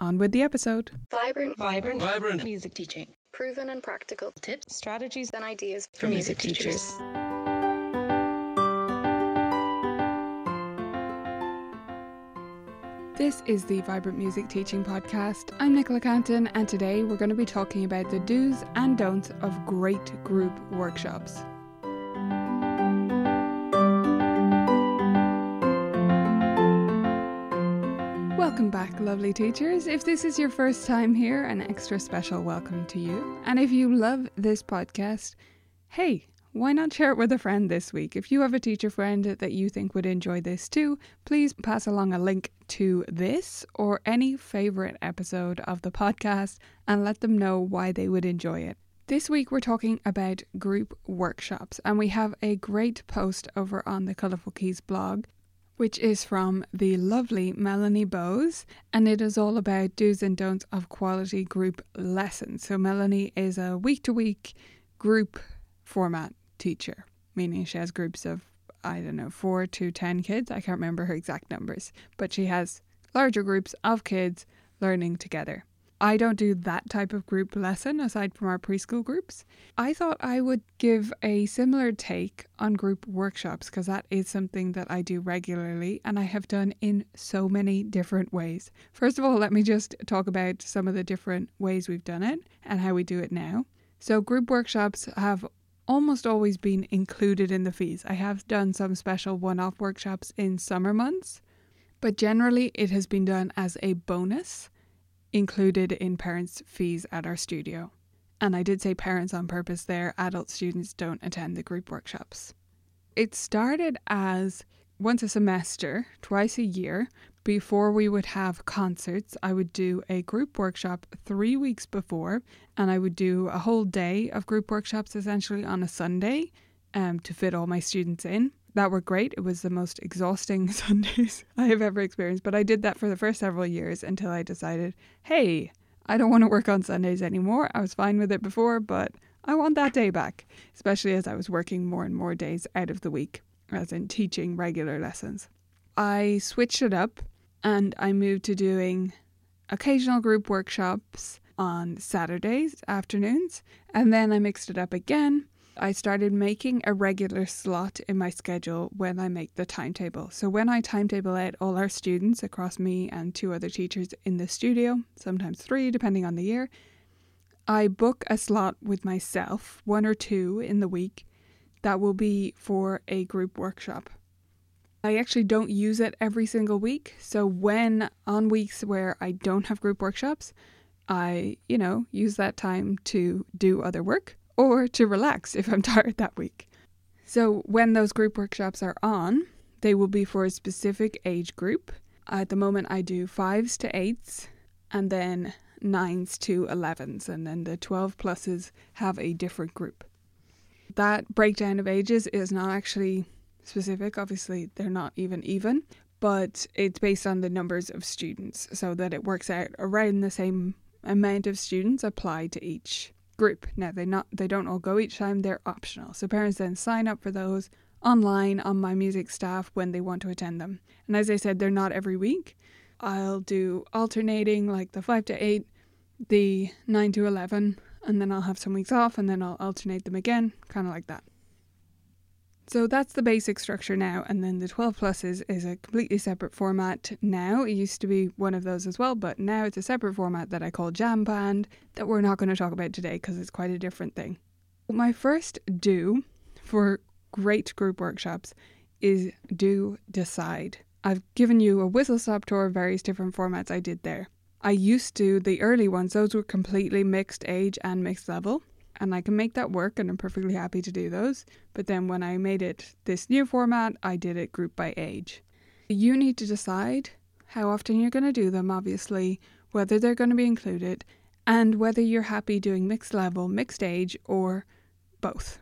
On with the episode. Vibrant, Vibrant, vibrant music teaching. Proven and practical tips strategies and ideas for music teachers. This is the Vibrant Music Teaching Podcast. I'm Nicola Cantan, and today we're going to be talking about the do's and don'ts of great group workshops. Welcome back, lovely teachers. If this is your first time here, an extra special welcome to you. And if you love this podcast, hey, why not share it with a friend this week? If you have a teacher friend that you think would enjoy this too, please pass along a link to this or any favorite episode of the podcast and let them know why they would enjoy it. This week we're talking about group workshops, and we have a great post over on the Colourful Keys blog which is from the lovely Melanie Bowes, and it is all about do's and don'ts of quality group lessons. So, Melanie is a week to week group format teacher, meaning she has groups of, I don't know, four to 10 kids. I can't remember her exact numbers, but she has larger groups of kids learning together. I don't do that type of group lesson aside from our preschool groups. I thought I would give a similar take on group workshops because that is something that I do regularly and I have done in so many different ways. First of all, let me just talk about some of the different ways we've done it and how we do it now. So, group workshops have almost always been included in the fees. I have done some special one off workshops in summer months, but generally it has been done as a bonus included in parents' fees at our studio. And I did say parents on purpose there, adult students don't attend the group workshops. It started as once a semester, twice a year, before we would have concerts, I would do a group workshop three weeks before, and I would do a whole day of group workshops essentially on a Sunday um, to fit all my students in that were great. It was the most exhausting Sundays I have ever experienced, but I did that for the first several years until I decided, hey, I don't want to work on Sundays anymore. I was fine with it before, but I want that day back, especially as I was working more and more days out of the week, as in teaching regular lessons. I switched it up and I moved to doing occasional group workshops on Saturdays afternoons, and then I mixed it up again I started making a regular slot in my schedule when I make the timetable. So when I timetable out all our students across me and two other teachers in the studio, sometimes three depending on the year, I book a slot with myself, one or two in the week, that will be for a group workshop. I actually don't use it every single week. So when on weeks where I don't have group workshops, I, you know, use that time to do other work or to relax if I'm tired that week. So, when those group workshops are on, they will be for a specific age group. At the moment, I do fives to eights and then nines to 11s, and then the 12 pluses have a different group. That breakdown of ages is not actually specific, obviously, they're not even even, but it's based on the numbers of students so that it works out around the same amount of students applied to each group. Now they not they don't all go each time, they're optional. So parents then sign up for those online on my music staff when they want to attend them. And as I said, they're not every week. I'll do alternating like the 5 to 8, the 9 to 11, and then I'll have some weeks off and then I'll alternate them again, kind of like that. So that's the basic structure now, and then the 12 pluses is a completely separate format now. It used to be one of those as well, but now it's a separate format that I call Jam Band that we're not going to talk about today because it's quite a different thing. My first do for great group workshops is do decide. I've given you a whistle stop tour of various different formats I did there. I used to, the early ones, those were completely mixed age and mixed level and I can make that work and I'm perfectly happy to do those. But then when I made it this new format, I did it group by age. You need to decide how often you're going to do them, obviously, whether they're going to be included, and whether you're happy doing mixed level, mixed age, or both.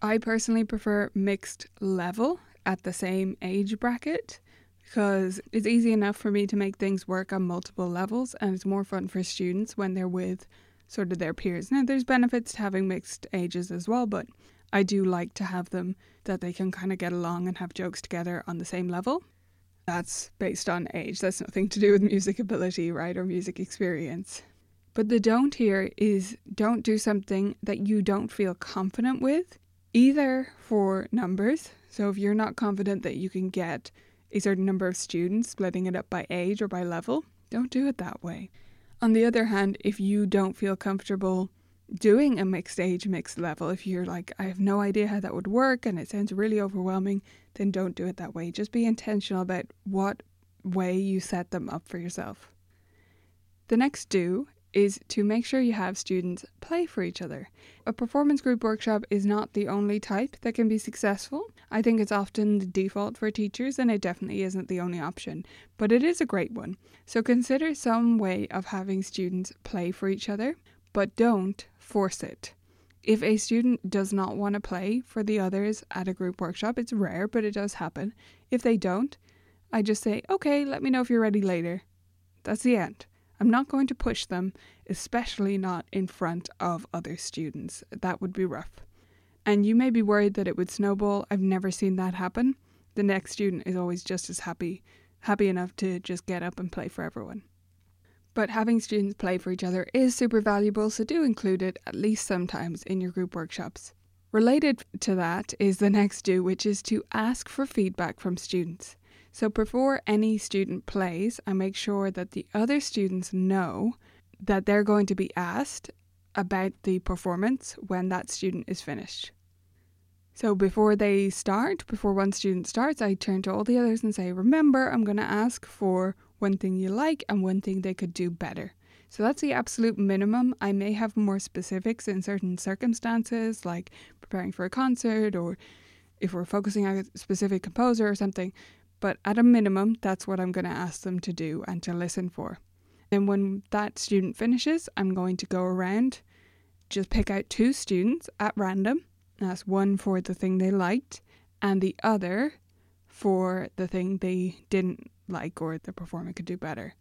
I personally prefer mixed level at the same age bracket because it's easy enough for me to make things work on multiple levels and it's more fun for students when they're with sort of their peers. Now, there's benefits to having mixed ages as well, but I do like to have them that they can kind of get along and have jokes together on the same level. That's based on age. That's nothing to do with music ability, right, or music experience. But the don't here is don't do something that you don't feel confident with, either for numbers. So if you're not confident that you can get a certain number of students, splitting it up by age or by level, don't do it that way. On the other hand, if you don't feel comfortable doing a mixed age, mixed level, if you're like, I have no idea how that would work and it sounds really overwhelming, then don't do it that way. Just be intentional about what way you set them up for yourself. The next do is to make sure you have students play for each other. A performance group workshop is not the only type that can be successful. I think it's often the default for teachers, and it definitely isn't the only option, but it is a great one. So consider some way of having students play for each other, but don't force it. If a student does not want to play for the others at a group workshop, it's rare, but it does happen. If they don't, I just say, okay, let me know if you're ready later. That's the end. I'm not going to push them, especially not in front of other students. That would be rough. And you may be worried that it would snowball. I've never seen that happen. The next student is always just as happy, happy enough to just get up and play for everyone. But having students play for each other is super valuable, so do include it at least sometimes in your group workshops. Related to that is the next do, which is to ask for feedback from students. So before any student plays, I make sure that the other students know that they're going to be asked about the performance when that student is finished. So before they start, before one student starts, I turn to all the others and say, Remember, I'm going to ask for one thing you like and one thing they could do better. So that's the absolute minimum. I may have more specifics in certain circumstances, like preparing for a concert or if we're focusing on a specific composer or something, but at a minimum, that's what I'm going to ask them to do and to listen for. And when that student finishes, I'm going to go around, just pick out two students at random. That's one for the thing they liked, and the other for the thing they didn't like or the performer could do better.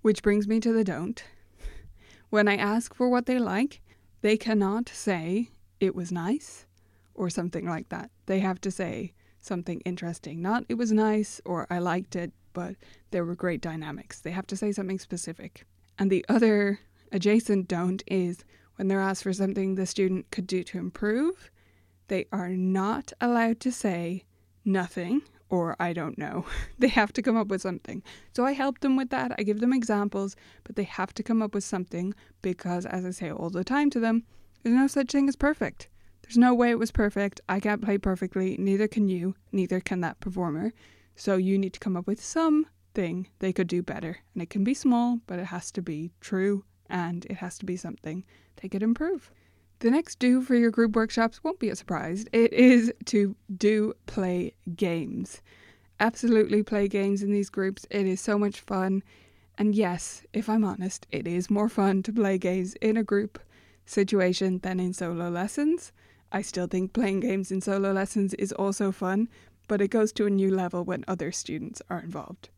Which brings me to the don't. When I ask for what they like, they cannot say it was nice or something like that. They have to say, something interesting. Not it was nice or I liked it, but there were great dynamics. They have to say something specific. And the other adjacent don't is when they're asked for something the student could do to improve, they are not allowed to say nothing or I don't know. they have to come up with something. So I help them with that. I give them examples, but they have to come up with something because, as I say all the time to them, there's no such thing as perfect. There's no way it was perfect. I can't play perfectly. Neither can you. Neither can that performer. So you need to come up with something they could do better. And it can be small, but it has to be true and it has to be something they could improve. The next do for your group workshops won't be a surprise. It is to do play games. Absolutely play games in these groups. It is so much fun. And yes, if I'm honest, it is more fun to play games in a group situation than in solo lessons. I still think playing games in solo lessons is also fun, but it goes to a new level when other students are involved.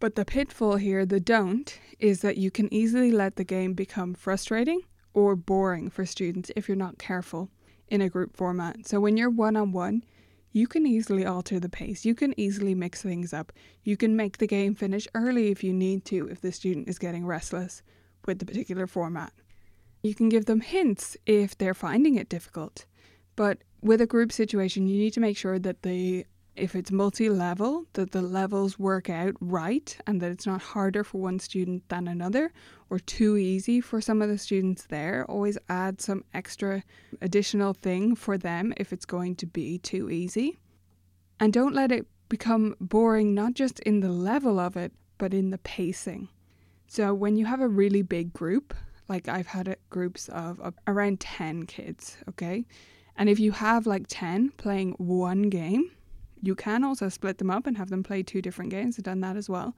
But the pitfall here, the don't, is that you can easily let the game become frustrating or boring for students if you're not careful in a group format. So when you're one on one, you can easily alter the pace. You can easily mix things up. You can make the game finish early if you need to, if the student is getting restless with the particular format. You can give them hints if they're finding it difficult. But with a group situation, you need to make sure that the if it's multi-level that the levels work out right and that it's not harder for one student than another or too easy for some of the students there. Always add some extra additional thing for them if it's going to be too easy. And don't let it become boring not just in the level of it but in the pacing. So when you have a really big group like I've had groups of around 10 kids okay and if you have like 10 playing one game you can also split them up and have them play two different games. I've done that as well.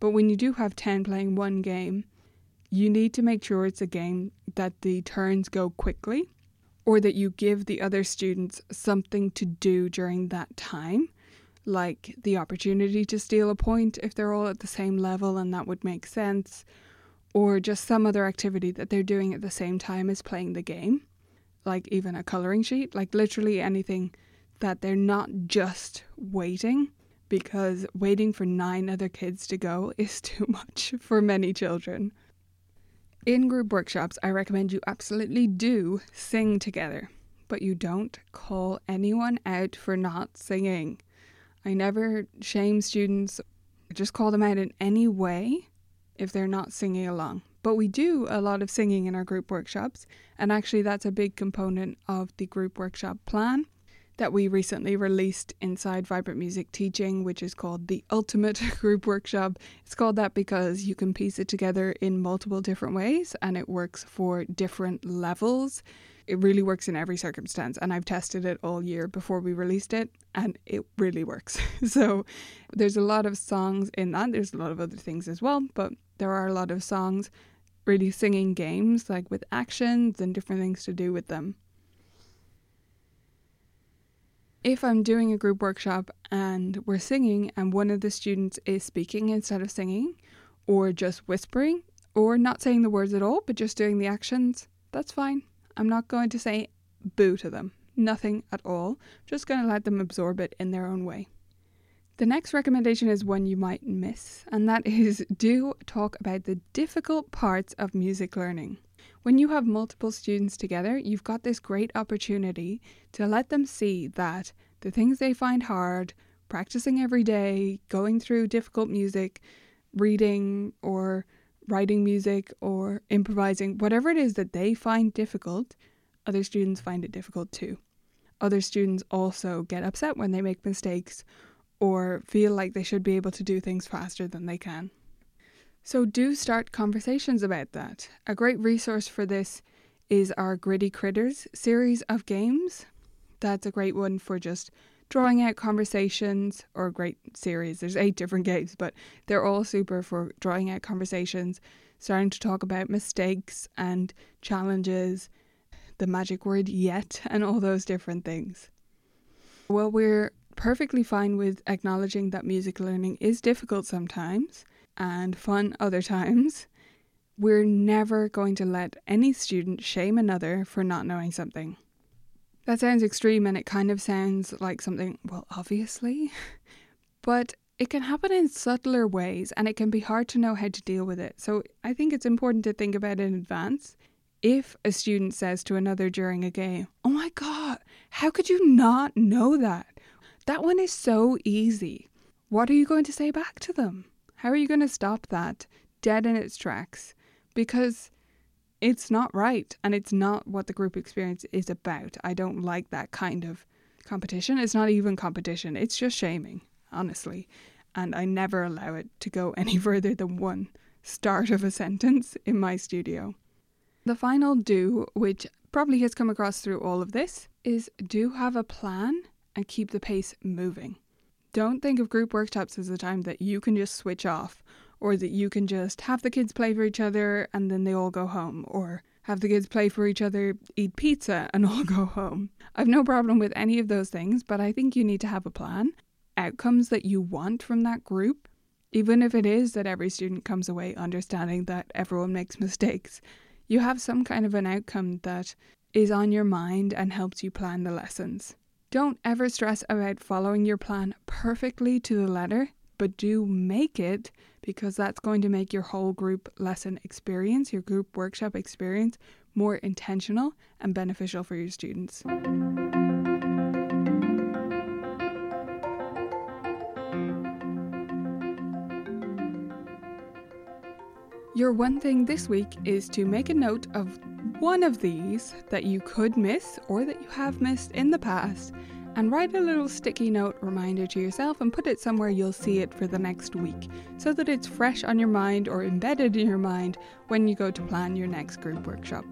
But when you do have 10 playing one game, you need to make sure it's a game that the turns go quickly or that you give the other students something to do during that time, like the opportunity to steal a point if they're all at the same level and that would make sense, or just some other activity that they're doing at the same time as playing the game, like even a colouring sheet, like literally anything that they're not just waiting because waiting for nine other kids to go is too much for many children. In group workshops, I recommend you absolutely do sing together, but you don't call anyone out for not singing. I never shame students, just call them out in any way if they're not singing along. But we do a lot of singing in our group workshops, and actually, that's a big component of the group workshop plan that we recently released inside Vibrant Music Teaching, which is called the Ultimate Group Workshop. It's called that because you can piece it together in multiple different ways and it works for different levels. It really works in every circumstance, and I've tested it all year before we released it, and it really works. so, there's a lot of songs in that. There's a lot of other things as well, but there are a lot of songs really singing games, like with actions and different things to do with them if I'm doing a group workshop and we're singing and one of the students is speaking instead of singing, or just whispering, or not saying the words at all, but just doing the actions, that's fine. I'm not going to say boo to them. Nothing at all. Just going to let them absorb it in their own way. The next recommendation is one you might miss, and that is do talk about the difficult parts of music learning. When you have multiple students together, you've got this great opportunity to let them see that the things they find hard, practicing every day, going through difficult music, reading or writing music or improvising, whatever it is that they find difficult, other students find it difficult too. Other students also get upset when they make mistakes or feel like they should be able to do things faster than they can. So do start conversations about that. A great resource for this is our Gritty Critters series of games. That's a great one for just drawing out conversations or a great series. There's eight different games, but they're all super for drawing out conversations, starting to talk about mistakes and challenges, the magic word yet, and all those different things. Well, we're perfectly fine with acknowledging that music learning is difficult sometimes and fun other times, we're never going to let any student shame another for not knowing something. That sounds extreme and it kind of sounds like something, well, obviously, but it can happen in subtler ways and it can be hard to know how to deal with it. So I think it's important to think about in advance. If a student says to another during a game, Oh my God, how could you not know that? That one is so easy. What are you going to say back to them? How are you going to stop that dead in its tracks? Because it's not right and it's not what the group experience is about. I don't like that kind of competition. It's not even competition, it's just shaming, honestly. And I never allow it to go any further than one start of a sentence in my studio. The final do, which probably has come across through all of this, is do have a plan and keep the pace moving. Don't think of group workshops as a time that you can just switch off or that you can just have the kids play for each other and then they all go home or have the kids play for each other, eat pizza, and all go home. I've no problem with any of those things, but I think you need to have a plan, outcomes that you want from that group, even if it is that every student comes away understanding that everyone makes mistakes. You have some kind of an outcome that is on your mind and helps you plan the lessons. Don't ever stress about following your plan perfectly to the letter, but do make it because that's going to make your whole group lesson experience, your group workshop experience, more intentional and beneficial for your students. Your one thing this week is to make a note of one of these that you could miss or that you have missed in the past and write a little sticky note reminder to yourself and put it somewhere you'll see it for the next week so that it's fresh on your mind or embedded in your mind when you go to plan your next group workshop.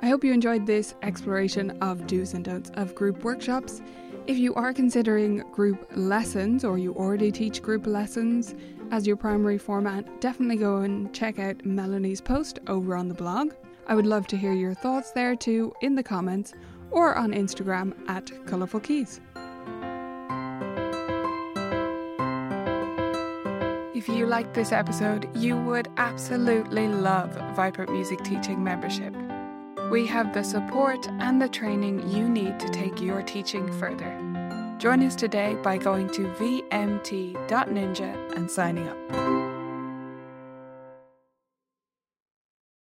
I hope you enjoyed this exploration of do's and don'ts of group workshops. If you are considering group lessons or you already teach group lessons as your primary format, definitely go and check out Melanie's post over on the blog. I would love to hear your thoughts there too in the comments or on Instagram at Colourful Keys. If you liked this episode, you would absolutely love Vibrant Music Teaching membership. We have the support and the training you need to take your teaching further. Join us today by going to vmt.ninja and signing up.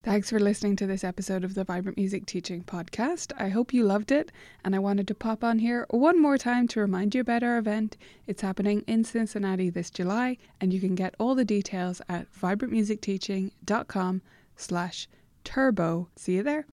Thanks for listening to this episode of the Vibrant Music Teaching Podcast. I hope you loved it, and I wanted to pop on here one more time to remind you about our event. It's happening in Cincinnati this July, and you can get all the details at vibrantmusicteaching.com slash turbo. See you there.